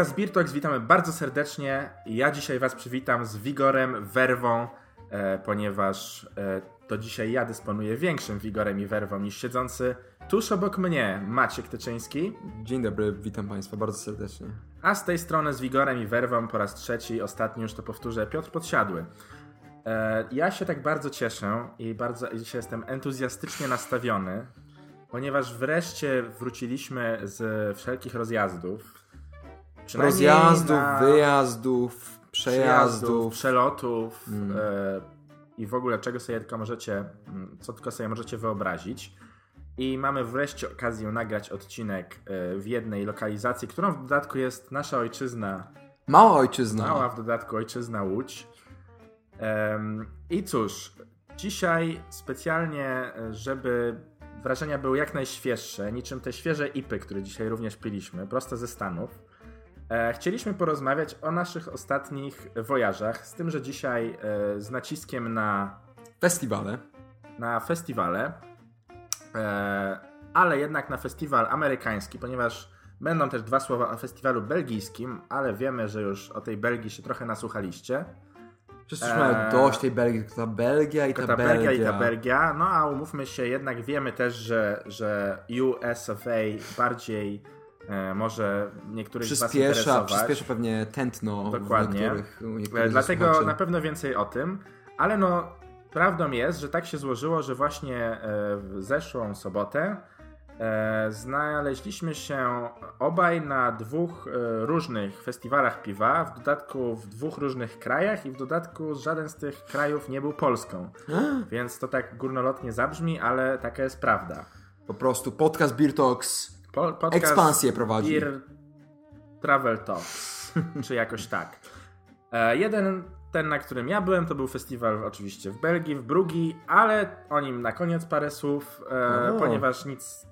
Podcast Talks witamy bardzo serdecznie. Ja dzisiaj Was przywitam z wigorem, werwą, e, ponieważ e, to dzisiaj ja dysponuję większym wigorem i werwą niż siedzący tuż obok mnie Maciek Tyczyński. Dzień dobry, witam Państwa bardzo serdecznie. A z tej strony z wigorem i werwą po raz trzeci, ostatni już to powtórzę, Piotr Podsiadły. E, ja się tak bardzo cieszę i bardzo dzisiaj jestem entuzjastycznie nastawiony, ponieważ wreszcie wróciliśmy z wszelkich rozjazdów. Rozjazdów, na- wyjazdów, przejazdów. przelotów e, i w ogóle czego sobie tylko możecie, mm, co tylko sobie możecie wyobrazić. I mamy wreszcie okazję nagrać odcinek e, w jednej lokalizacji, którą w dodatku jest nasza ojczyzna, Mała ojczyzna. mała w dodatku ojczyzna Łódź. I cóż, dzisiaj specjalnie, e, żeby wrażenia były jak najświeższe, niczym te świeże ipy, które dzisiaj również piliśmy, prosto ze Stanów, chcieliśmy porozmawiać o naszych ostatnich wojażach, z tym, że dzisiaj e, z naciskiem na Festiwale. na festiwale, e, ale jednak na festiwal amerykański, ponieważ będą też dwa słowa o festiwalu belgijskim, ale wiemy, że już o tej Belgii się trochę nasłuchaliście. Przecież już mamy Eee. dość tej Belgii, tylko ta Belgia i ta, Ta Belgia Belgia. i ta Belgia, no a umówmy się, jednak wiemy też, że, że US of A bardziej e, może niektórych z Was Przyspiesza, przyspiesza pewnie tętno Dokładnie. w niektórych, E, niektórych Dlatego słuchaczy. na pewno więcej o tym, ale no prawdą jest, że tak się złożyło, że właśnie e, w zeszłą sobotę e, znaleźliśmy się obaj na dwóch e, różnych festiwalach piwa, w dodatku w dwóch różnych krajach i w dodatku żaden z tych krajów nie był Polską. Więc to tak górnolotnie zabrzmi, ale taka jest prawda. Po prostu podcast Beer Talks Po, podcast ekspansję prowadzi. Beer Travel Talks, czy jakoś tak. E, jeden, ten na którym ja byłem, to był festiwal oczywiście w Belgii, w Brugii, ale o nim na koniec parę słów, e, ponieważ nic,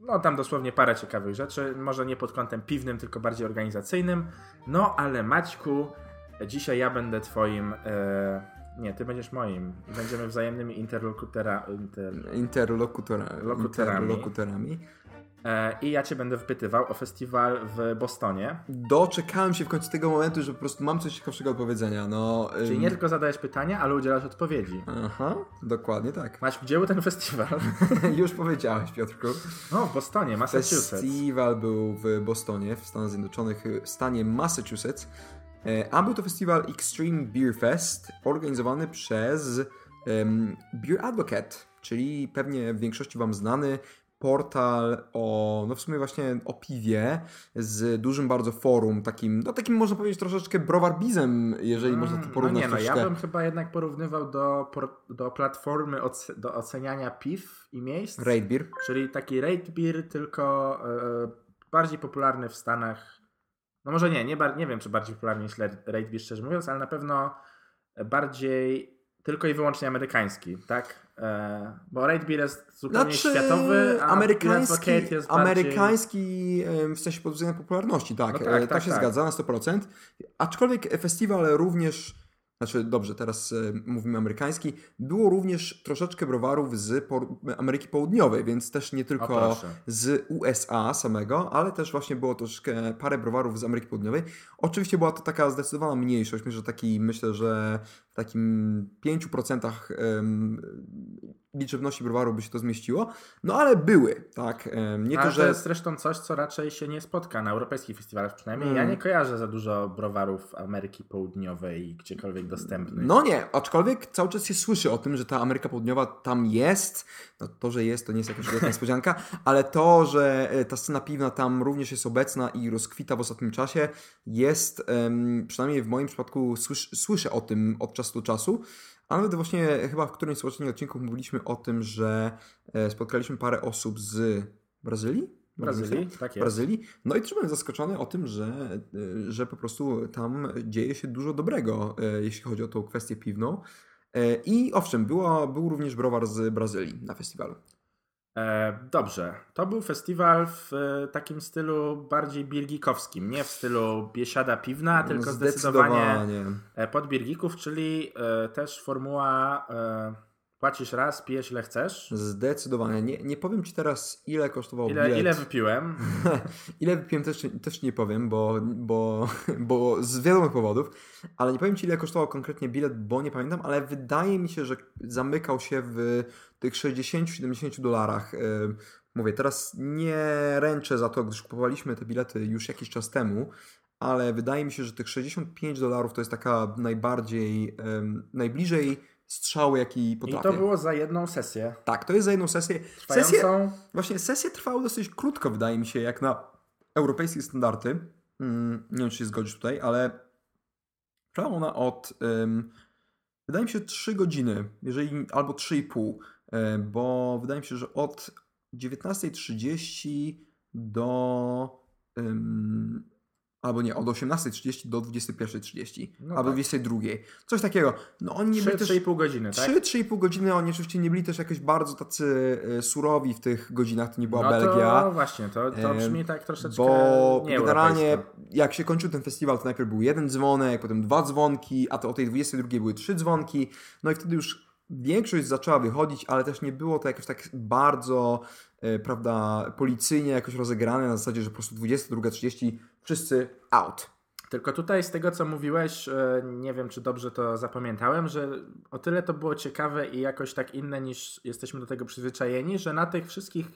no tam dosłownie parę ciekawych rzeczy, może nie pod kątem piwnym, tylko bardziej organizacyjnym. No ale Maćku, dzisiaj ja będę twoim, e, nie, ty będziesz moim. Będziemy wzajemnymi interlokutera, inter, Interlokutora. E, i ja cię będę wpytywał o festiwal w Bostonie. Doczekałem się w końcu tego momentu, że po prostu mam coś ciekawszego do powiedzenia. No, Czyli ym, nie tylko zadajesz pytania, ale udzielasz odpowiedzi. Aha, dokładnie tak. Masz, gdzie był ten festiwal? Już powiedziałeś, Piotrku. No, w Bostonie, Massachusetts. Festiwal był w Bostonie, w Stanach Zjednoczonych, w stanie Massachusetts. E, A był to festiwal Extreme Beer Fest, organizowany przez Beer Advocate, czyli pewnie w większości Wam znany portal o, no w sumie właśnie o piwie, z dużym bardzo forum, takim, no takim można powiedzieć troszeczkę browarbizem, jeżeli można to no porównać nie, no ja bym chyba jednak porównywał do, do platformy do oceniania piw i miejsc. Rate Beer. Czyli taki rate beer, tylko e, bardziej popularny w Stanach. No może nie, nie, nie wiem czy bardziej popularny niż rate beer szczerze mówiąc, ale na pewno bardziej tylko i wyłącznie amerykański, tak? E, bo rate beer jest zupełnie światowy, a amerykański, jest bardziej... amerykański em, w sensie pod względem popularności, tak, No tak, to tak, się tak. zgadza na 100%. Aczkolwiek festiwal również, znaczy dobrze, teraz e, mówimy amerykański, było również troszeczkę browarów z Ameryki Południowej, więc też nie tylko z USA samego, ale też właśnie było troszeczkę parę browarów z Ameryki Południowej. Oczywiście była to taka zdecydowana mniejszość, myślę, że taki, myślę, że w takim 5% em, liczebności browaru by się to zmieściło, no ale były, tak, nie to, to że... jest zresztą coś, co raczej się nie spotka na europejskich festiwalach przynajmniej. Mm. Ja nie kojarzę za dużo browarów Ameryki Południowej i gdziekolwiek dostępnych. No nie, aczkolwiek cały czas się słyszy o tym, że ta Ameryka Południowa tam jest. No to, że jest, to nie jest jakaś wielka niespodzianka, ale to, że e, ta scena piwna tam również jest obecna i rozkwita w ostatnim czasie, jest, przynajmniej w moim przypadku, słysz, słyszę o tym od czasu do czasu. A nawet właśnie chyba w którymś z poprzednich odcinków mówiliśmy o tym, że e, spotkaliśmy parę osób z Brazylii? Brazylii, tak jest. Brazylii. No i też byłem zaskoczony o tym, że, y, że po prostu tam dzieje się dużo dobrego, y, jeśli chodzi o tą kwestię piwną. I owszem, była, był również browar z Brazylii na festiwalu. E, dobrze. To był festiwal w e, takim stylu bardziej birgikowskim. Nie w stylu biesiada piwna, tylko zdecydowanie e, pod birgików, czyli też formuła płacisz raz, pijesz ile chcesz. Zdecydowanie. Nie, nie powiem Ci teraz, ile kosztował Ile, bilet. ile wypiłem? ile wypiłem też, też nie powiem, bo, bo, bo z wiadomych powodów, ale nie powiem Ci, ile kosztował konkretnie bilet, bo nie pamiętam, ale wydaje mi się, że zamykał się w tych 60-70 dolarach. Mówię, teraz nie ręczę za to, gdyż kupowaliśmy te bilety już jakiś czas temu, ale wydaje mi się, że tych 65 dolarów to jest taka najbardziej, najbliżej strzały, jaki potrafię. I to było za jedną sesję. Tak, to jest za jedną sesję. Trwającą... Sesje, właśnie sesje trwały dosyć krótko, wydaje mi się, jak na europejskie standardy. Hmm, nie wiem, czy się zgodzisz tutaj, ale trwała ona od, um, wydaje mi się, 3 godziny, jeżeli, albo 3,5, bo wydaje mi się, że od 19.30 do. Um, albo nie, od 18.30 do 21.30, no albo tak. 22.00. Coś takiego. No oni nie 3, byli 3,5 godziny, tak? 3-3,5 godziny, oni oczywiście nie byli też jakoś bardzo tacy e, surowi w tych godzinach, to nie była no Belgia. No właśnie, to, to brzmi tak troszeczkę Bo generalnie jak się kończył ten festiwal, to najpierw był jeden dzwonek, potem dwa dzwonki, a to o tej 22 były trzy dzwonki, no i wtedy już większość zaczęła wychodzić, ale też nie było to jakoś tak bardzo, e, prawda, policyjnie jakoś rozegrane na zasadzie, że po prostu 22.30 wszyscy out. Tylko tutaj z tego, co mówiłeś, e, nie wiem, czy dobrze to zapamiętałem, że o tyle to było ciekawe i jakoś tak inne niż jesteśmy do tego przyzwyczajeni, że na tych wszystkich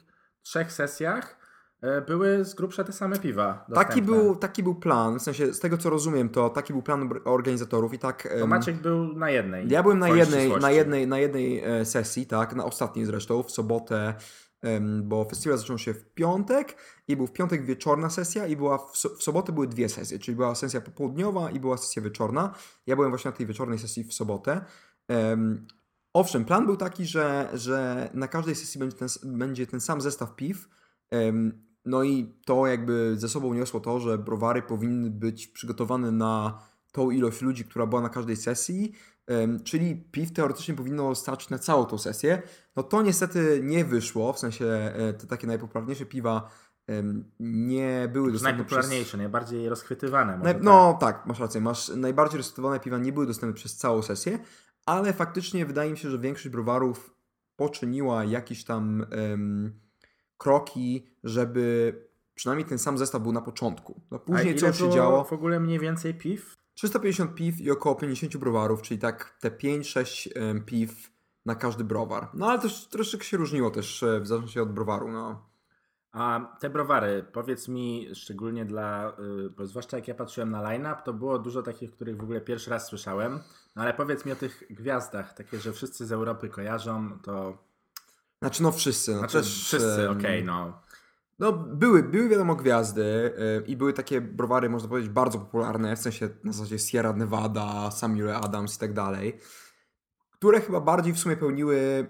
trzech sesjach E, były z grubsza te same piwa. Taki był, taki był plan, w sensie z tego co rozumiem, to taki był plan organizatorów i tak. To Maciek był na jednej. Ja byłem na jednej, na jednej, na jednej e, sesji, tak, na ostatniej zresztą, w sobotę, bo festiwal zaczął się w piątek i był w piątek wieczorna sesja i była w, so, w sobotę były dwie sesje, czyli była sesja popołudniowa i była sesja wieczorna. Ja byłem właśnie na tej wieczornej sesji w sobotę. Um, owszem, plan był taki, że, że na każdej sesji będzie ten, będzie ten sam zestaw piw. Um, no i to jakby ze sobą niosło to, że browary powinny być przygotowane na tą ilość ludzi, która była na każdej sesji, czyli piw teoretycznie powinno starczyć na całą tą sesję. No to niestety nie wyszło, w sensie e, te takie najpopularniejsze piwa nie były dostępne Najpopularniejsze, przez... najbardziej rozchwytywane. Naj... No tak. tak, masz rację. Masz najbardziej rozchwytywane piwa nie były dostępne przez całą sesję, ale faktycznie wydaje mi się, że większość browarów poczyniła jakiś tam um, kroki, żeby przynajmniej ten sam zestaw był na początku. No później co się działo? w ogóle mniej więcej piw? 350 piw i około 50 browarów, czyli tak te 5-6 piw na każdy browar. No ale też troszeczkę się różniło też e, w zależności od browaru. No. A te browary, powiedz mi szczególnie dla, y, bo zwłaszcza jak ja patrzyłem na line-up, to było dużo takich, których w ogóle pierwszy raz słyszałem. No ale powiedz mi o tych gwiazdach, takie, że wszyscy z Europy kojarzą, to znaczy no wszyscy. No znaczy też, wszyscy, okej, okay, no. No były, były wiadomo gwiazdy yy, i były takie browary, można powiedzieć, bardzo popularne, w sensie na zasadzie Sierra Nevada, Samuel Adams i tak dalej, które chyba bardziej w sumie pełniły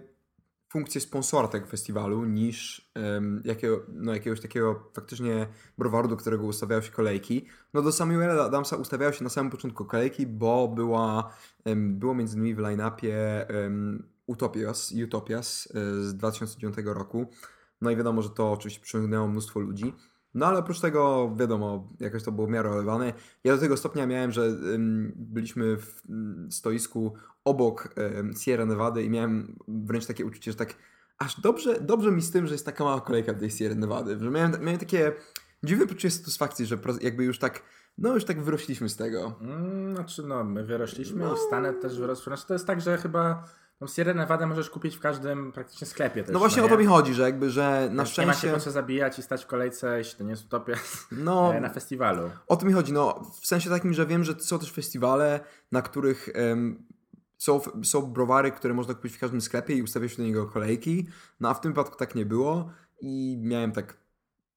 funkcję sponsora tego festiwalu niż um, jakiego, no, jakiegoś takiego faktycznie browaru, do którego ustawiały się kolejki. No do Samuela Adamsa ustawiały się na samym początku kolejki, bo była, było między innymi w line-upie Utopias, Utopias e, z 2009 roku. No i wiadomo, że to oczywiście przyciągnęło mnóstwo ludzi. No ale oprócz tego, wiadomo, jakoś to było w miarę olewane. Ja do tego stopnia miałem, że ym, byliśmy w stoisku obok ym, Sierra Nevada i miałem wręcz takie uczucie, że tak aż dobrze, dobrze mi z tym, że jest taka mała kolejka w tej Sierra Nevada. Że miałem, miałem takie dziwne poczucie satysfakcji, że jakby już tak no już tak wyrośliśmy z tego. Mm, znaczy no, my wyrośliśmy no. i Stanet też wyrosł. Znaczy to jest tak, że chyba no Sierra Nevada możesz kupić w każdym praktycznie sklepie też. No właśnie no o to mi chodzi, że jakby, że na szczęście... Nie ma się po co zabijać i stać w kolejce, jeśli to nie jest utopia, no, na festiwalu. O to mi chodzi, no w sensie takim, że wiem, że są też festiwale, na których um, są, są browary, które można kupić w każdym sklepie i ustawia się do niego kolejki, no a w tym wypadku tak nie było i miałem tak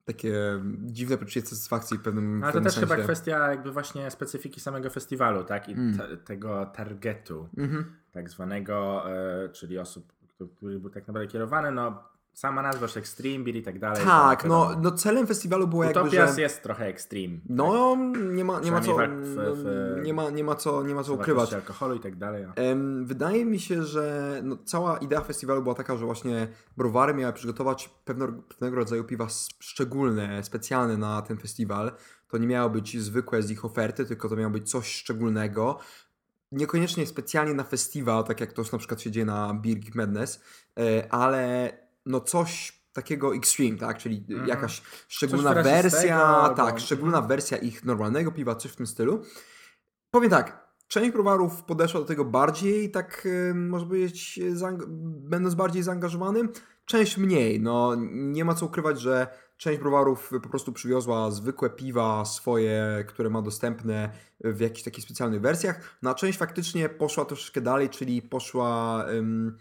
takie dziwne poczucie satysfakcji w pewnym, no, Ale to też sensie. chyba kwestia jakby właśnie specyfiki samego festiwalu, tak? I mm. te, tego targetu, mm -hmm. Tak zwanego, e, czyli osób, który był tak naprawdę kierowany, no Sama nazwa już Extreme Beer i tak dalej. Tak, no, no celem festiwalu było Utopias jakby, że... jest trochę extreme. No, tak? nie, ma, nie, ma co, w, w, nie, ma, nie ma co, nie ma co ukrywać. alkoholu i tak dalej. wydaje mi się, że no, cała idea festiwalu była taka, że właśnie browary miały przygotować pewno, pewnego rodzaju piwa szczególne, specjalne na ten festiwal. To nie miało być zwykłe z ich oferty, tylko to miało być coś szczególnego. Niekoniecznie specjalnie na festiwal, tak jak to na przykład się dzieje na Geek Madness, e, ale no coś takiego extreme, tak? Czyli Mhm. jakaś szczególna wersja, wyrazistego, tak, szczególna mhm. wersja ich normalnego piwa, coś w tym stylu. Powiem tak, część browarów podeszła do tego bardziej, tak e, można powiedzieć, będąc bardziej zaangażowanym, część mniej. No, nie ma co ukrywać, że część browarów po prostu przywiozła zwykłe piwa swoje, które ma dostępne w jakichś takich specjalnych wersjach, no a część faktycznie poszła troszeczkę dalej, czyli poszła ym,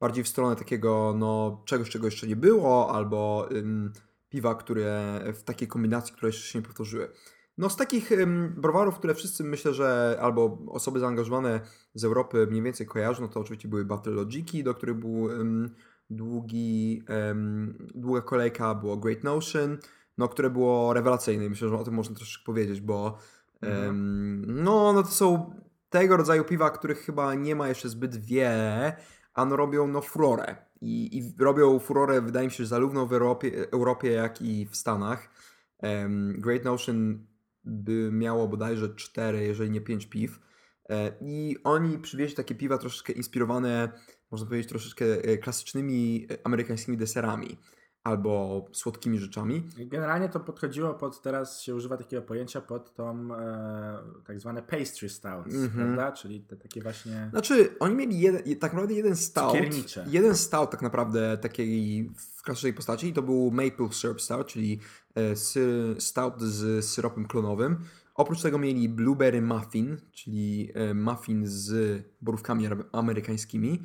bardziej w stronę takiego no, czegoś, czego jeszcze nie było, albo ym, piwa, które w takiej kombinacji, które jeszcze się nie powtórzyły. No z takich ym, browarów, które wszyscy myślę, że albo osoby zaangażowane z Europy mniej więcej kojarzą, no to oczywiście były Battle Logiki, do których był ym, długi, ym, długa kolejka, było Great Notion, no które było rewelacyjne myślę, że o tym można troszeczkę powiedzieć, bo Mhm. ym, no, no to są tego rodzaju piwa, których chyba nie ma jeszcze zbyt wiele, a no robią no furorę. I, I robią furorę, wydaje mi się, zarówno w Europie, Europie jak i w Stanach. Em, Great Notion by miało bodajże 4, jeżeli nie 5 piw. E, I oni przywieźli takie piwa troszeczkę inspirowane, można powiedzieć, troszeczkę e, klasycznymi e, amerykańskimi deserami albo słodkimi rzeczami. Generalnie to podchodziło pod, teraz się używa takiego pojęcia pod tą e, tak zwane pastry stouts, Mhm. prawda? Czyli te takie właśnie... Znaczy, oni mieli jeden, tak naprawdę jeden stout. Cukiernicze. Jeden stout tak naprawdę takiej w klasycznej postaci i to był maple syrup stout, czyli e, stout z syropem klonowym. Oprócz tego mieli blueberry muffin, czyli muffin z borówkami amerykańskimi.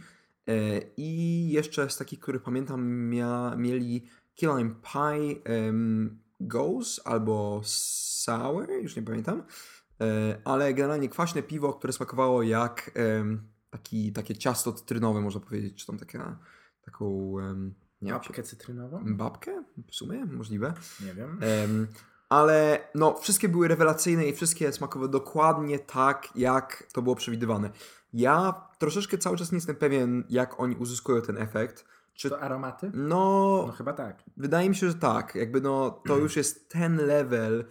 E, I jeszcze z takich, których pamiętam, mia, mieli key lime pie em, ghost albo sour, już nie pamiętam. E, ale generalnie kwaśne piwo, które smakowało jak em, taki, takie ciasto cytrynowe, można powiedzieć, czy tam taka, taką em, nie wiem, Babkę cytrynową? babkę w sumie, możliwe. Nie wiem. Em, ale no, wszystkie były rewelacyjne i wszystkie smakowały dokładnie tak, jak to było przewidywane. Ja troszeczkę cały czas nie jestem pewien, jak oni uzyskują ten efekt. Czy To aromaty? no, No chyba tak. Wydaje mi się, że tak. Jakby no, to już jest ten level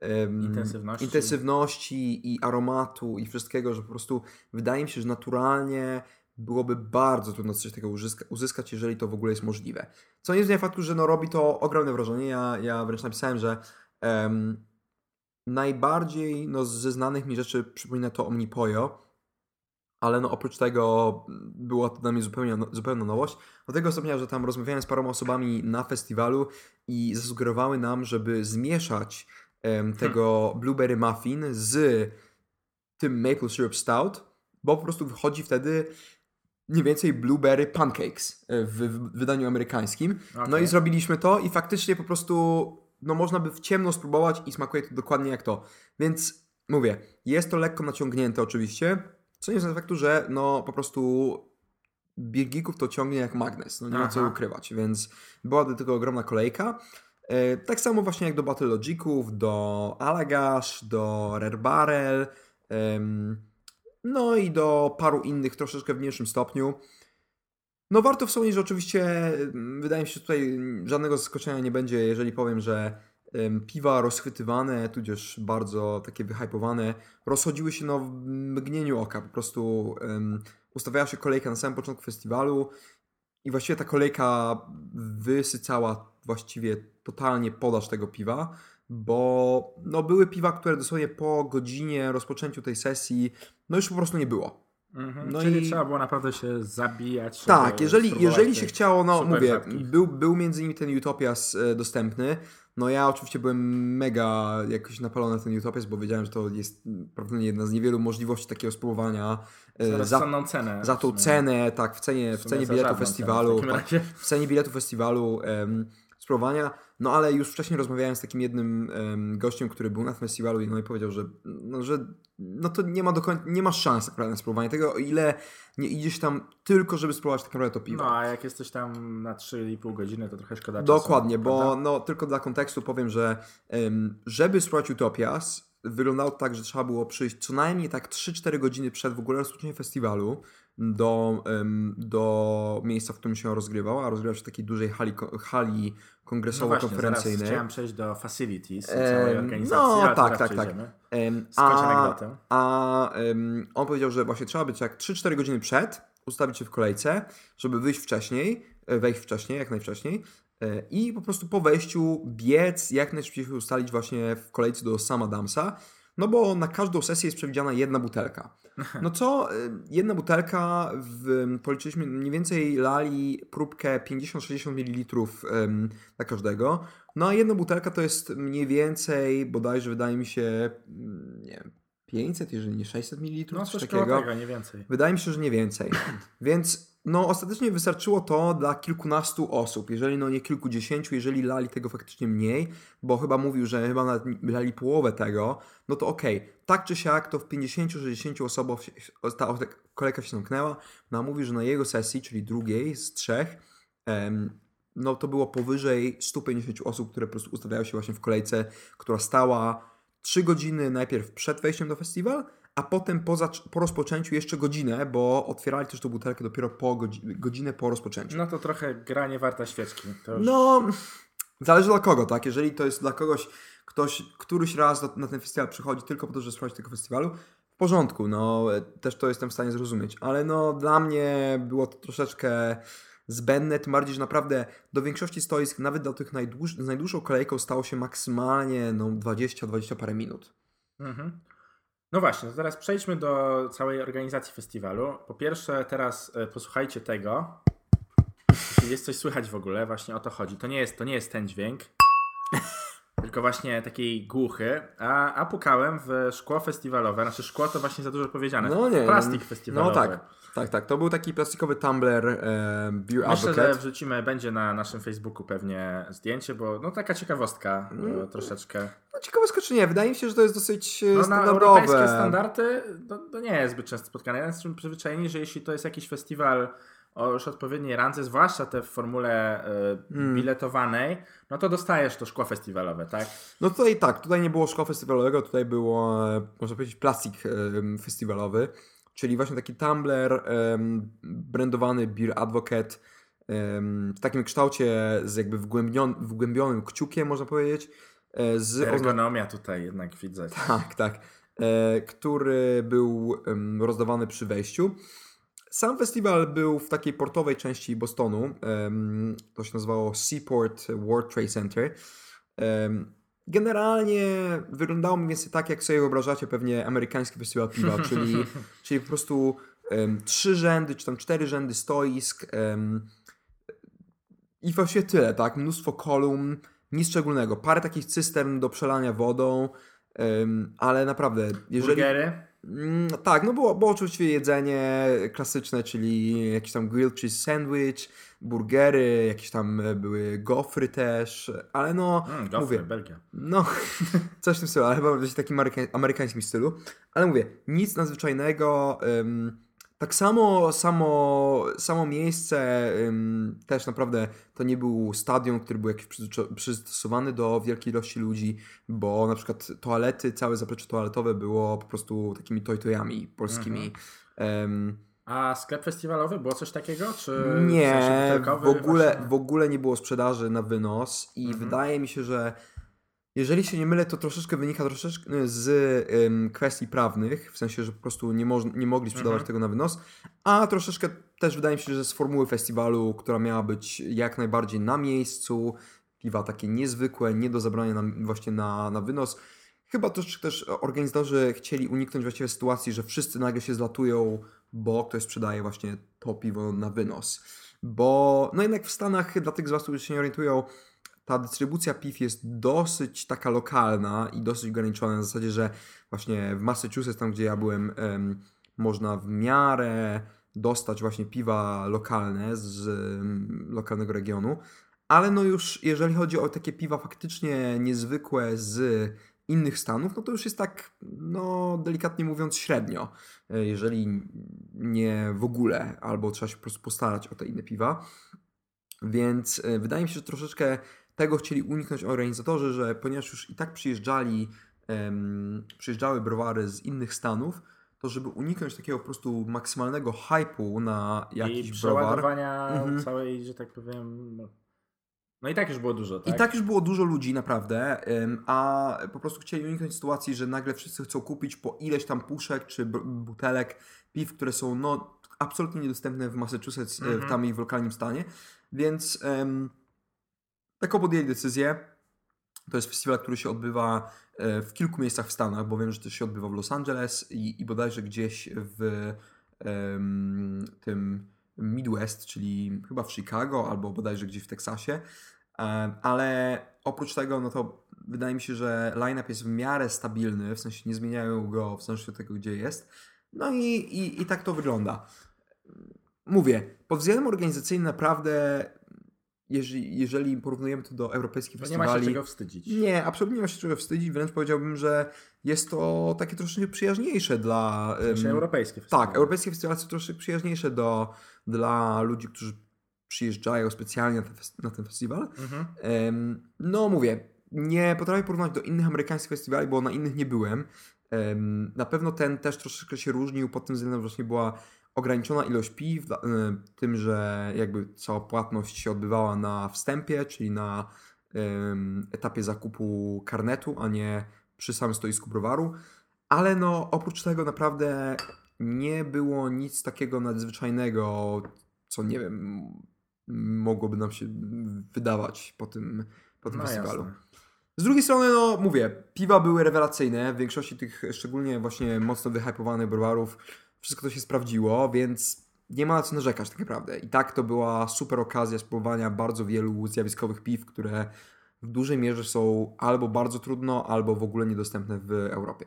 em, Intensywności. intensywności i aromatu i wszystkiego, że po prostu wydaje mi się, że naturalnie byłoby bardzo trudno coś takiego uzyska, uzyskać, jeżeli to w ogóle jest możliwe. Co nie zmienia faktu, że no, robi to ogromne wrażenie. Ja, ja wręcz napisałem, że em, najbardziej no, ze znanych mi rzeczy przypomina to Omnipojo, ale no oprócz tego była to dla mnie zupełnie, no, zupełna nowość. Do tego stopnia, że tam rozmawiałem z paroma osobami na festiwalu i zasugerowały nam, żeby zmieszać em, tego blueberry muffin z tym maple syrup stout, bo po prostu wychodzi wtedy mniej więcej blueberry pancakes e, w, w wydaniu amerykańskim. No Okej. i zrobiliśmy to i faktycznie po prostu no można by w ciemno spróbować i smakuje to dokładnie jak to. Więc mówię, jest to lekko naciągnięte oczywiście, co nie zmienia faktu, że no po prostu biegików to ciągnie jak magnes, no nie ma co Aha. ukrywać, więc była do tego ogromna kolejka. E, tak samo właśnie jak do Battle Logiców, do Alagash, do Rare Barrel, no i do paru innych troszeczkę w mniejszym stopniu. No warto wspomnieć, że oczywiście mm, wydaje mi się, że tutaj żadnego zaskoczenia nie będzie, jeżeli powiem, że piwa rozchwytywane, tudzież bardzo takie wyhypowane, rozchodziły się no w mgnieniu oka. Po prostu em, ustawiała się kolejka na samym początku festiwalu i właściwie ta kolejka wysycała właściwie totalnie podaż tego piwa, bo no, były piwa, które dosłownie po godzinie rozpoczęciu tej sesji no już po prostu nie było. Mhm. No Czyli i- trzeba było naprawdę się zabijać. Tak, jeżeli, jeżeli się chciało, no mówię, był, był między innymi ten Utopias e, dostępny. No ja oczywiście byłem mega jakoś napalony na ten Utopias, bo wiedziałem, że to jest prawdopodobnie jedna z niewielu możliwości takiego spróbowania e, Za rozsądną cenę. za tą w cenę, tak, w cenie, w sumie cenie biletu festiwalu, cenę w tak, w cenie biletu festiwalu em, spróbowania. No ale już wcześniej rozmawiałem z takim jednym em, gościem, który był na festiwalu i no i powiedział, że no, że no to nie ma do końca, nie ma szans naprawdę na spróbowanie tego, o ile nie idziesz tam tylko, żeby spróbować tak naprawdę to piwo. No, a jak jesteś tam na 3,5 godziny, to trochę szkoda czasu. Dokładnie, bo prawda? no, tylko dla kontekstu powiem, że żeby spróbować Utopias, wyglądało tak, że trzeba było przyjść co najmniej tak 3-4 godziny przed w ogóle rozpoczęciem festiwalu do, do miejsca, w którym się rozgrywał, a rozgrywał się w takiej dużej hali, hali No kongresowo-konferencyjnej. zaraz chciałem przejść do facilities Em, całej organizacji, no, ale to tak, tak, tak. Skończ a a em, on powiedział, że właśnie trzeba być jak 3-4 godziny przed, ustawić się w kolejce, żeby wyjść wcześniej, e, wejść wcześniej, jak najwcześniej i po prostu po wejściu biec, jak najszybciej się ustalić właśnie w kolejce do Sam Adamsa, no bo na każdą sesję jest przewidziana jedna butelka. No co, e, jedna butelka, w, policzyliśmy mniej więcej lali próbkę 50-60 ml na każdego, no a jedna butelka to jest mniej więcej, bodajże wydaje mi się, mm, nie wiem, 500, jeżeli nie 600 ml, No coś takiego. tego, nie więcej. Wydaje mi się, że nie więcej. Więc no ostatecznie wystarczyło to dla kilkunastu osób, jeżeli no nie kilkudziesięciu, jeżeli lali tego faktycznie mniej, bo chyba mówił, że chyba nawet lali połowę tego, no to okej, tak czy siak to w 50-60 osobach ta kolejka się zamknęła, no a mówił, że na jego sesji, czyli drugiej z trzech, em, no to było powyżej 150 osób, które po prostu ustawiały się właśnie w kolejce, która stała 3 godziny najpierw przed wejściem do festiwal, a potem po, po rozpoczęciu jeszcze godzinę, bo otwierali też tą butelkę dopiero po godzi- godzinę po rozpoczęciu. No to trochę gra nie warta świeczki. Już... No, zależy dla kogo, tak? Jeżeli to jest dla kogoś, ktoś któryś raz do, na ten festiwal przychodzi tylko po to, żeby sprawdzić tego festiwalu, w porządku, no też to jestem w stanie zrozumieć, ale no dla mnie było to troszeczkę zbędne, tym bardziej, że naprawdę do większości stoisk, nawet do tych najdłuż, z najdłuższą kolejką stało się maksymalnie no 20-20 parę minut. Mhm. No właśnie, to teraz przejdźmy do całej organizacji festiwalu. Po pierwsze, teraz e, posłuchajcie tego. Jeśli jest coś słychać w ogóle, właśnie o to chodzi. To nie jest, to nie jest ten dźwięk, tylko właśnie taki głuchy. A, a pukałem w szkło festiwalowe. Znaczy szkło to właśnie za dużo powiedziane. No nie, Plastik no, festiwalowy. No tak, tak, tak. To był taki plastikowy tumbler e, Beer Myślę, Advocate. że wrzucimy, będzie na naszym Facebooku pewnie zdjęcie, bo no taka ciekawostka Mm. troszeczkę. No, ciekawostka czy nie, wydaje mi się, że to jest dosyć e, No, na standardowe. europejskie standardy to, to nie jest zbyt często spotkane. Ja Jesteśmy przyzwyczajeni, że jeśli to jest jakiś festiwal o już odpowiedniej randze, zwłaszcza te w formule Mm. biletowanej, no to dostajesz to szkło festiwalowe, tak? No tutaj tak, tutaj nie było szkła festiwalowego, tutaj było, można powiedzieć, plastik e, festiwalowy, czyli właśnie taki tumbler em, brandowany Beer Advocate em, w takim kształcie z jakby wgłębion, wgłębionym kciukiem, można powiedzieć, e, z Ergonomia tutaj jednak widzę. Tak, tak. E, który był em, rozdawany przy wejściu. Sam festiwal był w takiej portowej części Bostonu. em, to się nazywało Seaport World Trade Center. Em, generalnie wyglądało mniej więcej tak, jak sobie wyobrażacie pewnie amerykański festiwal piwa, czyli, czyli po prostu em, trzy rzędy, czy tam cztery rzędy stoisk. em, I właściwie tyle, tak? Mnóstwo kolumn, nic szczególnego. Parę takich cystern do przelania wodą, em, ale naprawdę, jeżeli... Burgery? Mm, tak, no było, było oczywiście jedzenie klasyczne, czyli jakiś tam grilled cheese sandwich, burgery, jakieś tam e, były gofry też, ale no, Mm, gofry, mówię, Belgia. no, coś w tym stylu, ale chyba w takim ameryka- amerykańskim stylu. Ale mówię, nic nadzwyczajnego. ym, tak samo, samo, samo miejsce ym, też naprawdę to nie był stadion, który był jakiś przystosowany do wielkiej ilości ludzi, bo na przykład toalety, całe zaplecze toaletowe było po prostu takimi tojtojami polskimi. Ym, A sklep festiwalowy? Było coś takiego? Czy w nie, butelkowy w ogóle, właśnie? w ogóle nie było sprzedaży na wynos i Mhm. wydaje mi się, że jeżeli się nie mylę, to troszeczkę wynika troszeczkę z ym, kwestii prawnych, w sensie, że po prostu nie, moż- nie mogli sprzedawać Mhm. tego na wynos, a troszeczkę też wydaje mi się, że z formuły festiwalu, która miała być jak najbardziej na miejscu, piwa takie niezwykłe, nie do zabrania na, właśnie na, na wynos. Chyba też, też organizatorzy chcieli uniknąć właściwie sytuacji, że wszyscy nagle się zlatują, bo ktoś sprzedaje właśnie to piwo na wynos. Bo no jednak w Stanach, dla tych z Was, którzy się nie orientują, ta dystrybucja piw jest dosyć taka lokalna i dosyć ograniczona na zasadzie, że właśnie w Massachusetts, tam gdzie ja byłem, em, można w miarę dostać właśnie piwa lokalne z lokalnego regionu, ale no już jeżeli chodzi o takie piwa faktycznie niezwykłe z innych stanów, no to już jest tak, no delikatnie mówiąc średnio, e, jeżeli nie w ogóle, albo trzeba się po prostu postarać o te inne piwa. Więc e, wydaje mi się, że troszeczkę tego chcieli uniknąć organizatorzy, że ponieważ już i tak przyjeżdżali em, przyjeżdżały browary z innych stanów, to żeby uniknąć takiego po prostu maksymalnego hypu na I jakiś browar. przeładowania Mhm. całej, że tak powiem. No, no i tak już było dużo, tak? I tak już było dużo ludzi naprawdę, a po prostu chcieli uniknąć sytuacji, że nagle wszyscy chcą kupić po ileś tam puszek czy butelek piw, które są no, absolutnie niedostępne w Massachusetts, e, w Mhm. tam ich w lokalnym stanie. Więc em, taką podjęli decyzję. To jest festiwal, który się odbywa e, w kilku miejscach w Stanach, bo wiem, że też się odbywa w Los Angeles i, i bodajże gdzieś w em, tym Midwest, czyli chyba w Chicago albo bodajże gdzieś w Teksasie. E, Ale oprócz tego, no to wydaje mi się, że line-up jest w miarę stabilny, w sensie nie zmieniają go w od tego, gdzie jest. No i, i, i tak to wygląda. Mówię, pod względem organizacyjnym naprawdę, jeżeli, jeżeli porównujemy to do europejskich To nie ma festiwali... się czego wstydzić. Nie, absolutnie nie ma się czego wstydzić, wręcz powiedziałbym, że jest to takie troszeczkę przyjaźniejsze dla... W sensie em, europejskie. tak, europejskie festiwale są troszkę przyjaźniejsze do, dla ludzi, którzy przyjeżdżają specjalnie na ten, na ten festiwal. Mhm. No mówię, nie potrafię porównać do innych amerykańskich festiwali, bo na innych nie byłem. Em, na pewno ten też troszeczkę się różnił pod tym względem, że właśnie była ograniczona ilość piw, e, tym, że jakby cała płatność się odbywała na wstępie, czyli na etapie zakupu karnetu, a nie przy samym stoisku browaru. Ale no oprócz tego naprawdę nie było nic takiego nadzwyczajnego, co nie wiem, mogłoby nam się wydawać po tym, po tym No festiwalu. jasne. Z drugiej strony, no mówię, piwa były rewelacyjne. W większości tych szczególnie właśnie mocno wyhypowanych browarów wszystko to się sprawdziło, więc nie ma co narzekać tak naprawdę. I tak to była super okazja spróbowania bardzo wielu zjawiskowych piw, które w dużej mierze są albo bardzo trudno, albo w ogóle niedostępne w Europie.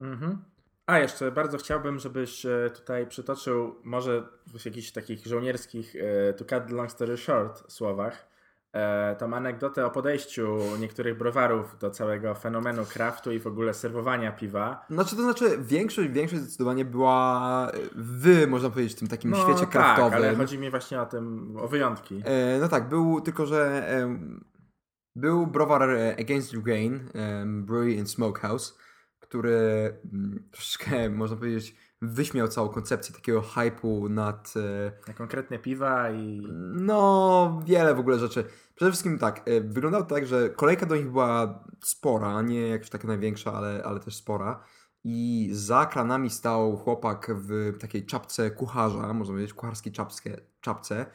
Mhm. A jeszcze bardzo chciałbym, żebyś e, tutaj przytoczył może w jakichś takich żołnierskich e, to cut the long story short słowach tą anegdotę o podejściu niektórych browarów do całego fenomenu craftu i w ogóle serwowania piwa. Znaczy, to znaczy większość, większość zdecydowanie była w, można powiedzieć, tym takim No świecie tak, kraftowym. ale chodzi mi właśnie o tym, o wyjątki. E, no tak, był tylko, że em, był browar e, Against the Grain, em, Brewery and Smokehouse, który mm, troszeczkę, można powiedzieć, wyśmiał całą koncepcję takiego hypu nad, e, Na konkretne piwa i... no, wiele w ogóle rzeczy. Przede wszystkim tak, e, wyglądało tak, że kolejka do nich była spora, nie jakaś taka największa, ale, ale też spora. I za kranami stał chłopak w takiej czapce kucharza, można powiedzieć, kucharskiej czapskie, czapce.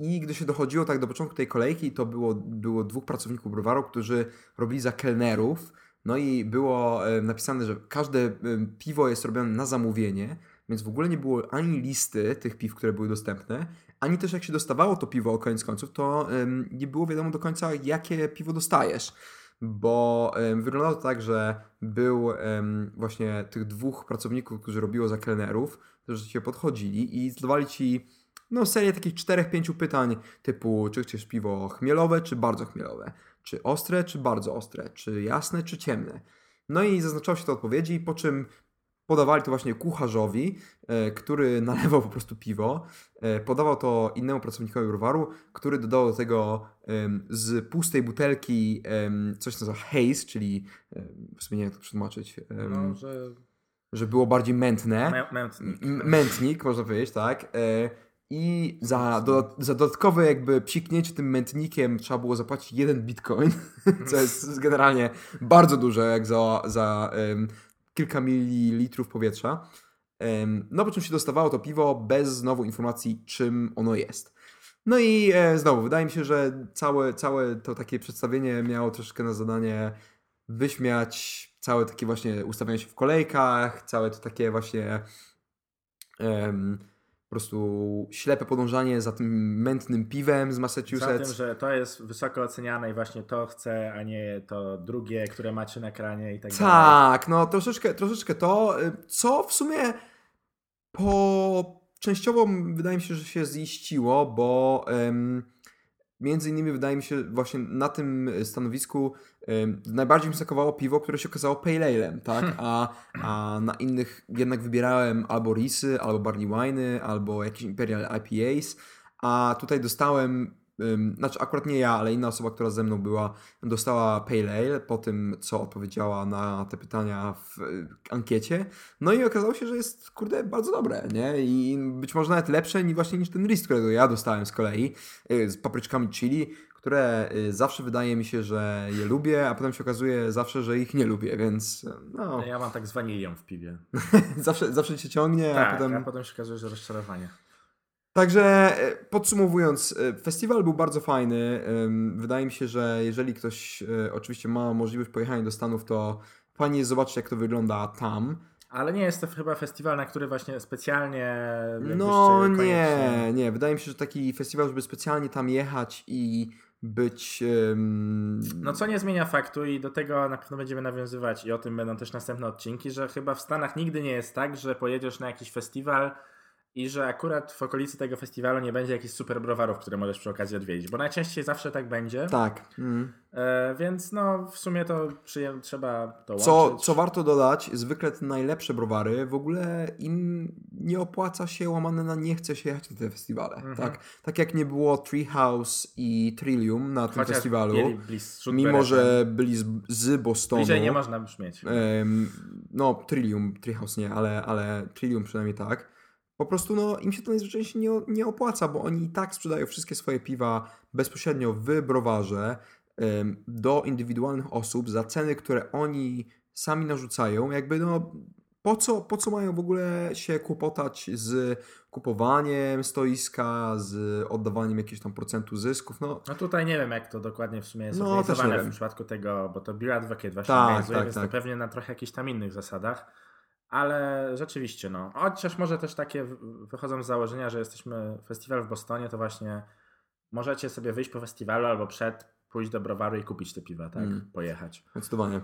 I gdy się dochodziło tak do początku tej kolejki, to było, było dwóch pracowników browaru, którzy robili za kelnerów. No i było napisane, że każde piwo jest robione na zamówienie, więc w ogóle nie było ani listy tych piw, które były dostępne, ani też jak się dostawało to piwo koniec końców, to nie było wiadomo do końca, jakie piwo dostajesz. Bo wyglądało to tak, że był właśnie tych dwóch pracowników, którzy robiło za kelnerów, którzy się podchodzili i zadawali ci no, serię takich czterech, pięciu pytań typu, czy chcesz piwo chmielowe, czy bardzo chmielowe, czy ostre, czy bardzo ostre, czy jasne, czy ciemne. No i zaznaczało się te odpowiedzi, po czym podawali to właśnie kucharzowi, e, który nalewał po prostu piwo, e, podawał to innemu pracownikowi browaru, który dodał do tego z pustej butelki coś co nazywa haze, czyli w sumie nie wiem jak to przetłumaczyć, No, że... że było bardziej mętne. Mę- Mętnik. Mętnik, można powiedzieć, tak. I za, do, za dodatkowe jakby psiknięcie tym mętnikiem trzeba było zapłacić jeden bitcoin, co jest generalnie bardzo dużo, jak za, za em, kilka mililitrów powietrza. Em, no po czym się dostawało to piwo bez znowu informacji, czym ono jest. No i e, znowu, wydaje mi się, że całe, całe to takie przedstawienie miało troszkę na zadanie wyśmiać całe takie właśnie ustawianie się w kolejkach, całe to takie właśnie em, po prostu ślepe podążanie za tym mętnym piwem z Za Massachusetts. tym, że to jest wysoko oceniane i właśnie to chce, a nie to drugie, które macie na ekranie i tak dalej. Tak, no troszeczkę, troszeczkę to, y, co w sumie po częściowo wydaje mi się, że się ziściło, bo między innymi wydaje mi się właśnie na tym stanowisku najbardziej mi smakowało piwo, które się okazało pale ale'em, tak? A, a na innych jednak wybierałem albo risy, albo barley wine'y, albo jakieś imperial IPAs, a tutaj dostałem znaczy akurat nie ja, ale inna osoba, która ze mną była, dostała Pale Ale po tym, co odpowiedziała na te pytania w y, ankiecie. No i okazało się, że jest, kurde, bardzo dobre, nie? I być może nawet lepsze niż właśnie niż ten list, którego ja dostałem z kolei, y, z papryczkami chili, które y, zawsze wydaje mi się, że je lubię, a potem się okazuje zawsze, że ich nie lubię, więc no. Ja mam tak z wanilią w piwie. zawsze, zawsze cię ciągnie, tak, a potem... a potem się okazuje, że rozczarowanie. Także e, podsumowując, e, festiwal był bardzo fajny. Wydaje mi się, że jeżeli ktoś e, oczywiście ma możliwość pojechania do Stanów, to fajnie zobaczyć, jak to wygląda tam. Ale nie jest to chyba festiwal, na który właśnie specjalnie. No nie, koniecznie- nie. Wydaje mi się, że taki festiwal, żeby specjalnie tam jechać i być. ym, No co nie zmienia faktu i do tego na pewno będziemy nawiązywać i o tym będą też następne odcinki, że chyba w Stanach nigdy nie jest tak, że pojedziesz na jakiś festiwal i że akurat w okolicy tego festiwalu nie będzie jakichś super browarów, które możesz przy okazji odwiedzić, bo najczęściej zawsze tak będzie. Tak. mm. E, więc no w sumie to trzeba to Co, łączyć. co warto dodać, zwykle te najlepsze browary w ogóle im nie opłaca się łamane na nie chce się jechać na te festiwale. Mhm. Tak? tak jak nie było Treehouse i Trillium na tym Chociaż festiwalu. Mimo, że byli z, z Bostonu. Bliżej nie można brzmieć. Em, no, Trillium, Treehouse nie, ale, ale Trillium przynajmniej tak. Po prostu no, im się to najzwyczajniej nie, nie opłaca, bo oni i tak sprzedają wszystkie swoje piwa bezpośrednio w browarze em, do indywidualnych osób za ceny, które oni sami narzucają. Jakby no, po co, po co mają w ogóle się kłopotać z kupowaniem stoiska, z oddawaniem jakiegoś tam procentu zysków? No, No tutaj nie wiem, jak to dokładnie w sumie jest No, organizowane w przypadku tego, bo to Beer Advocate właśnie Tak, organizuje, tak, więc tak. to pewnie na trochę jakichś tam innych zasadach. Ale rzeczywiście, no. Chociaż może też takie wychodzą z założenia, że jesteśmy festiwal w Bostonie, to właśnie możecie sobie wyjść po festiwalu albo przed, pójść do browaru i kupić te piwa, tak? Mm. Pojechać. zdecydowanie.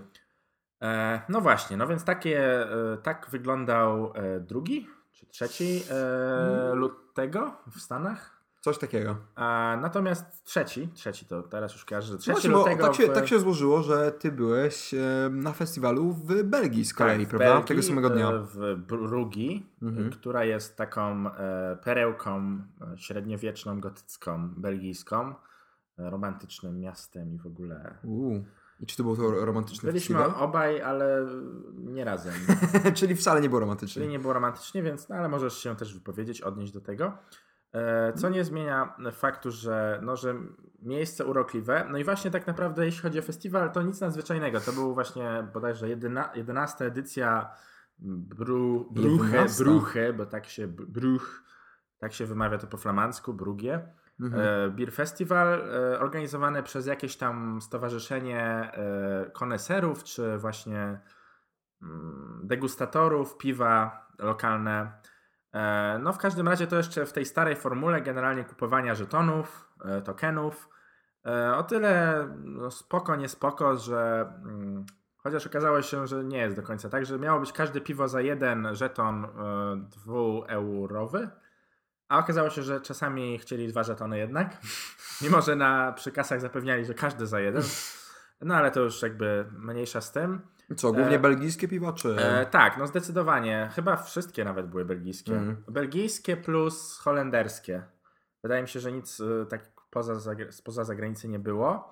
E, no właśnie, no więc takie, e, tak wyglądał e, drugi czy trzeci e, Mm. lutego w Stanach. Coś takiego. A, natomiast trzeci, trzeci to teraz już że trzeci Właśnie, bo lutego tak się, w, tak się złożyło, że ty byłeś e, na festiwalu w Belgii z kolei, tak, prawda? Belgii, Tego samego dnia. e, W Brugi, Mhm. która jest taką e, perełką średniowieczną, gotycką, belgijską, romantycznym miastem i w ogóle. I czy to był to romantyczny Byliśmy festiwal? obaj, ale nie razem. Czyli wcale nie było romantyczny. Czyli nie było romantycznie, więc no, ale możesz się też wypowiedzieć, odnieść do tego. E, Co nie zmienia faktu, że, no, że miejsce urokliwe. No i właśnie tak naprawdę, jeśli chodzi o festiwal, to nic nadzwyczajnego. To był właśnie bodajże jedyna, 11 edycja Bru, Bruche, 11? Bruche, bo tak się Bruch, tak się wymawia to po flamandzku, Brugie. Mhm. E, Beer Festival e, organizowany przez jakieś tam stowarzyszenie koneserów, czy właśnie mm, degustatorów piwa lokalne. E, No w każdym razie to jeszcze w tej starej formule generalnie kupowania żetonów, e, tokenów. E, O tyle no, spoko, nie spoko, że mm, chociaż okazało się, że nie jest do końca tak, że miało być każde piwo za jeden żeton dwueurowy, a okazało się, że czasami chcieli dwa żetony jednak, mimo że na przy kasach zapewniali, że każdy za jeden. No ale to już jakby mniejsza z tym. Co, głównie e, belgijskie piwa, czy... E, tak, no zdecydowanie. Chyba wszystkie nawet były belgijskie. Mhm. Belgijskie plus holenderskie. Wydaje mi się, że nic e, tak poza, spoza zagranicy nie było.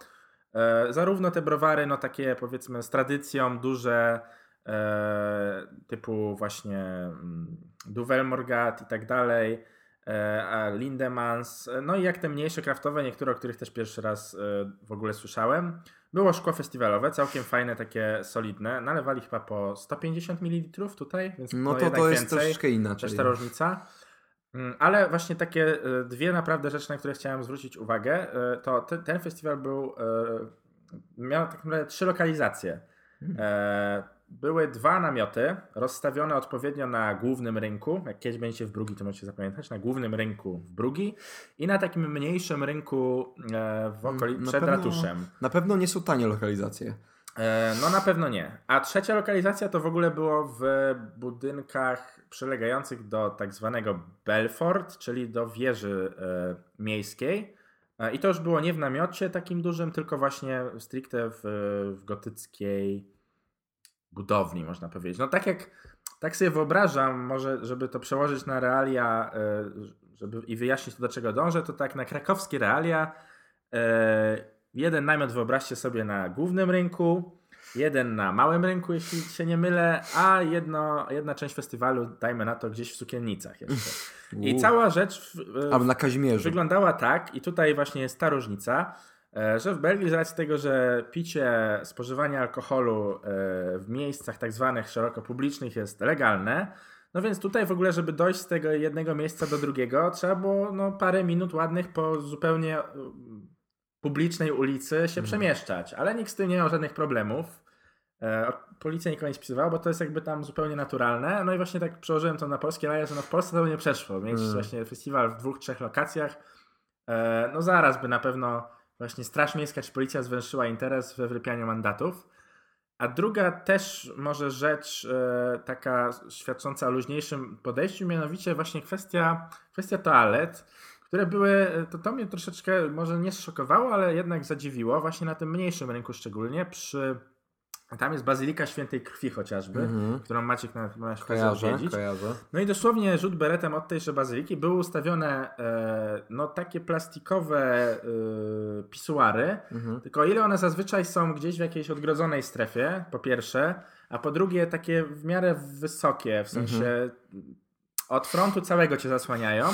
E, zarówno te browary, no takie powiedzmy z tradycją, duże, e, typu właśnie mm, Duvel Morgat i tak dalej, e, Lindemans, e, no i jak te mniejsze kraftowe, niektóre, o których też pierwszy raz e, w ogóle słyszałem. Było szkło festiwalowe, całkiem fajne, takie solidne. Nalewali chyba po 150 ml tutaj, więc No to to jest więcej. troszeczkę inaczej. Też ta różnica. Mm, Ale właśnie takie e, dwie naprawdę rzeczy, na które chciałem zwrócić uwagę, e, to te, ten festiwal był, e, miał tak naprawdę trzy lokalizacje. Hmm. Były dwa namioty rozstawione odpowiednio na głównym rynku. Jak kiedyś będziecie w Brugi, to możecie zapamiętać. Na głównym rynku w Brugi i na takim mniejszym rynku e, w okolicy Na przed pewno- ratuszem. Na pewno nie są tanie lokalizacje. E, No na pewno nie. A trzecia lokalizacja to w ogóle było w budynkach przylegających do tak zwanego Belfort, czyli do wieży e, miejskiej. I to już było nie w namiocie takim dużym, tylko właśnie stricte w, w gotyckiej budowni, można powiedzieć. No tak jak, tak sobie wyobrażam, może żeby to przełożyć na realia e, żeby, i wyjaśnić to, do czego dążę, to tak na krakowskie realia E, jeden namiot wyobraźcie sobie na głównym rynku, jeden na małym rynku, jeśli się nie mylę, a jedno, jedna część festiwalu, dajmy na to, gdzieś w sukiennicach jeszcze. I cała rzecz w, Kazimierzu. wyglądała tak, i tutaj właśnie jest ta różnica, że w Belgii z racji tego, że picie, spożywanie alkoholu e, w miejscach tak zwanych szeroko publicznych jest legalne, no więc tutaj w ogóle, żeby dojść z tego jednego miejsca do drugiego, trzeba było no, parę minut ładnych po zupełnie e, publicznej ulicy się przemieszczać, ale nikt z tym nie miał żadnych problemów. E, Policja nikogo nie spisywała, bo to jest jakby tam zupełnie naturalne. No i właśnie tak przełożyłem to na polskie raje, że no w Polsce to by nie przeszło. Mieć Mm. właśnie festiwal w dwóch, trzech lokacjach. E, No zaraz by na pewno właśnie Straż Miejska czy Policja zwęszyła interes we wrypianiu mandatów. A druga też może rzecz e, taka świadcząca o luźniejszym podejściu, mianowicie właśnie kwestia, kwestia toalet, które były, to, to mnie troszeczkę może nie zszokowało, ale jednak zadziwiło, właśnie na tym mniejszym rynku szczególnie, przy tam jest Bazylika Świętej Krwi chociażby, Mhm. którą Maciek na pewno się Kojarzę, odwiedzić. kojarzę. No i dosłownie rzut beretem od tejże bazyliki były ustawione e, no takie plastikowe e, pisuary, Mhm. tylko ile one zazwyczaj są gdzieś w jakiejś odgrodzonej strefie, po pierwsze, a po drugie takie w miarę wysokie, w sensie od frontu całego cię zasłaniają,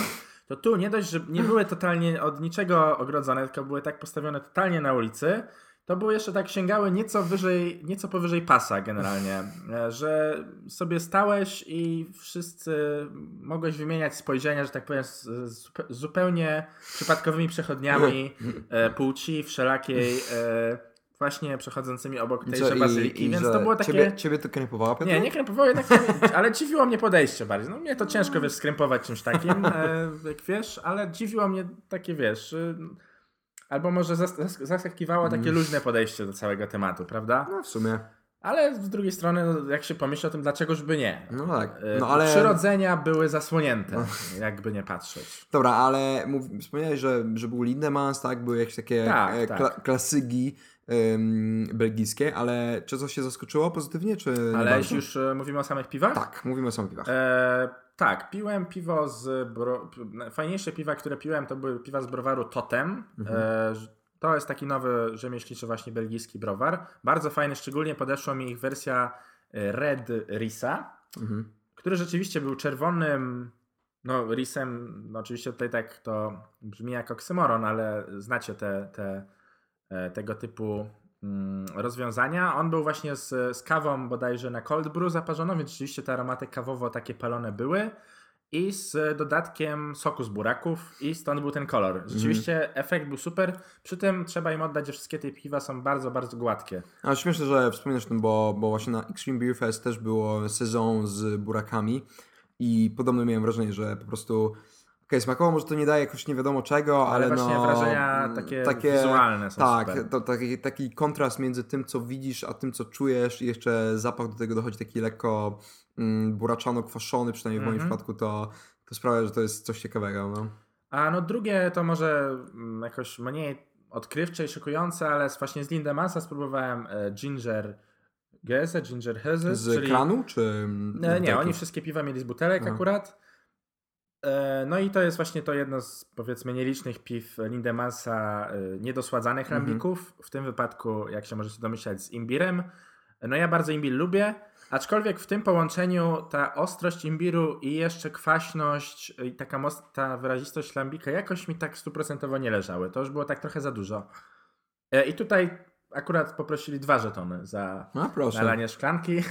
to tu nie dość, że nie były totalnie od niczego ogrodzone, tylko były tak postawione totalnie na ulicy, to były jeszcze tak sięgały nieco wyżej, nieco powyżej pasa generalnie, e, że sobie stałeś i wszyscy mogłeś wymieniać spojrzenia, że tak powiem, z, z zupe- zupełnie przypadkowymi przechodniami e, płci wszelakiej, e, właśnie przechodzącymi obok tejże co, i- bazyliki, i więc to było takie... Ciebie, ciebie to krępowało, Piotr? Nie, nie krępowało jednak, ale dziwiło mnie podejście bardziej. No mnie to ciężko, wiesz, skrępować czymś takim, e, jak wiesz, ale dziwiło mnie takie, wiesz, y, albo może zas- zas- zaskakiwało takie luźne podejście do całego tematu, prawda? No w sumie. Ale z drugiej strony, no, jak się pomyśli o tym, dlaczegoż by nie? No tak. E, No ale... Przyrodzenia były zasłonięte, jakby nie patrzeć. Dobra, ale mów, wspomniałeś, że, że był Lindemans, tak? Były jakieś takie Tak, e, tak. Kla, klasyki em, belgijskie, ale czy coś się zaskoczyło pozytywnie, czy Ale jeśli już e, mówimy o samych piwach? Tak, mówimy o samych piwach. E, tak, piłem piwo z. Bro... Fajniejsze piwa, które piłem, to były piwa z browaru Totem. E, to jest taki nowy rzemieślniczy, właśnie belgijski browar. Bardzo fajny, szczególnie podeszła mi ich wersja e, Red Risa, Mhm. który rzeczywiście był czerwonym. No, risem, no oczywiście tutaj tak to brzmi jak oksymoron, ale znacie te, te, e, tego typu rozwiązania. On był właśnie z, z kawą bodajże na cold brew zaparzoną, więc rzeczywiście te aromaty kawowo takie palone były i z dodatkiem soku z buraków i stąd był ten kolor. Rzeczywiście efekt był super, przy tym trzeba im oddać, że wszystkie te piwa są bardzo, bardzo gładkie. Ale śmieszne, że wspominasz o tym, bo, bo właśnie na Extreme Beer Fest też było sezon z burakami i podobno miałem wrażenie, że po prostu okej, smakowo może to nie daje jakoś nie wiadomo czego, ale, Ale właśnie no... wrażenia mm, takie wizualne są Tak, super. to taki, taki kontrast między tym, co widzisz, a tym, co czujesz i jeszcze zapach do tego dochodzi taki lekko mm, buraczano-kwaszony, przynajmniej w moim Mhm. przypadku, to, to sprawia, że to jest coś ciekawego, no. A no drugie to może mm, jakoś mniej odkrywcze i szokujące, ale z- właśnie z Lindemasa spróbowałem e, Ginger Geze, Ginger Heze, Z czyli... kranu, czy... mm, E, Nie, butelki? oni wszystkie piwa mieli z butelek Aha. akurat. E, No i to jest właśnie to jedno z powiedzmy nielicznych piw Lindemasa e, niedosładzanych Mhm. lambików. W tym wypadku, jak się możecie domyślać, z imbirem. No ja bardzo imbir lubię, aczkolwiek w tym połączeniu ta ostrość imbiru i jeszcze kwaśność i taka ta wyrazistość lambika jakoś mi tak stuprocentowo nie leżały. To już było tak trochę za dużo. E, I tutaj akurat poprosili dwa żetony za A proszę. nalanie szklanki.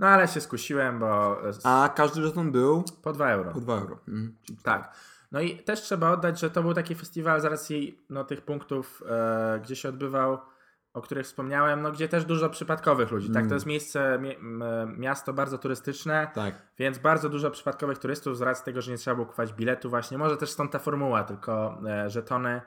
No ale się skusiłem, bo e, A każdy żeton był po 2 euro. po 2 euro. Mm. czyli- Tak. No i też trzeba oddać, że to był taki festiwal z racji no, tych punktów, e, gdzie się odbywał, o których wspomniałem, no gdzie też dużo przypadkowych ludzi. Tak, Mm. to jest miejsce, mi, miasto bardzo turystyczne, Tak. więc bardzo dużo przypadkowych turystów z racji tego, że nie trzeba było kupować biletu właśnie. Może też stąd ta formuła, tylko e, żetony.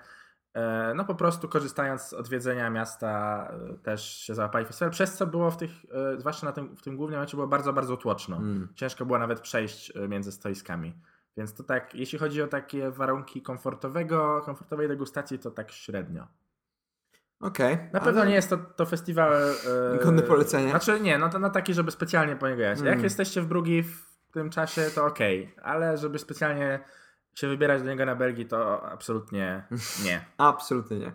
E, no po prostu korzystając z odwiedzenia miasta e, też się załapali festiwal, przez co było w tych, e, zwłaszcza na tym, w tym głównym meczu było bardzo, bardzo tłoczno. Mm. Ciężko było nawet przejść między stoiskami. Więc to tak, jeśli chodzi o takie warunki komfortowego, komfortowej degustacji, to tak średnio. Okej. Na pewno nie jest to, to festiwal... E, Godny polecenia. Znaczy nie, no to na taki, żeby specjalnie po niego jechać. Mm. Jak jesteście w Brugi w tym czasie, to okej, ale żeby specjalnie się wybierać do niego na Belgii, to absolutnie nie. Absolutnie nie.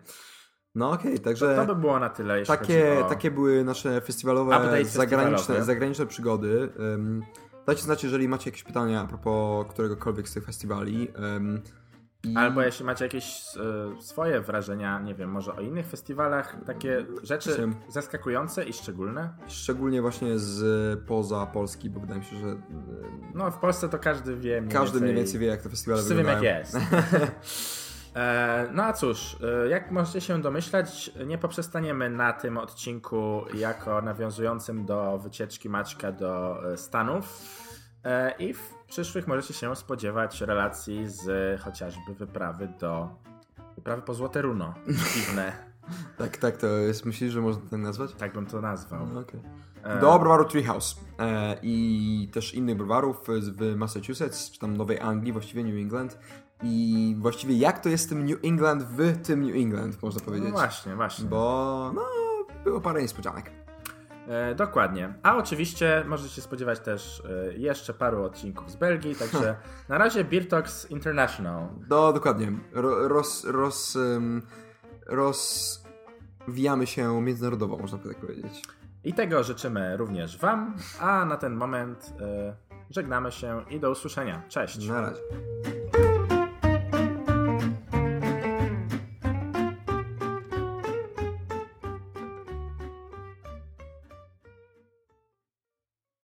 No okej, okay, także... To, to, by było na tyle, jeśli takie, o... takie były nasze festiwalowe, zagraniczne, zagraniczne przygody. Um, dajcie znać, jeżeli macie jakieś pytania a propos któregokolwiek z tych festiwali. Um, i... Albo jeśli macie jakieś e, swoje wrażenia, nie wiem, może o innych festiwalach, takie rzeczy zaskakujące i szczególne? Szczególnie właśnie z poza Polski, bo wydaje mi się, że... E, no w Polsce to każdy wie mniej Każdy mniej więcej wie, jak te festiwale Wszyscy wyglądają. wiem, jak jest. E, no a cóż, jak możecie się domyślać, nie poprzestaniemy na tym odcinku jako nawiązującym do wycieczki Maćka do Stanów i w przyszłych możecie się spodziewać relacji z chociażby wyprawy do wyprawy po Złote Runo piwne. tak, tak, to jest, myślisz, że można tak nazwać? Tak bym to nazwał. No, okay. e... Do browaru Treehouse e, i też innych browarów w Massachusetts, czy tam Nowej Anglii, właściwie New England. I właściwie jak to jest z tym New England w tym New England, można powiedzieć. No właśnie, właśnie. Bo no, było parę niespodzianek. E, dokładnie. A oczywiście możecie się spodziewać też e, jeszcze paru odcinków z Belgii, także na razie Talks International. No, dokładnie. Ro, roz, roz, rozwijamy się międzynarodowo, można tak powiedzieć. I tego życzymy również Wam, a na ten moment e, żegnamy się i do usłyszenia. Cześć. Na razie.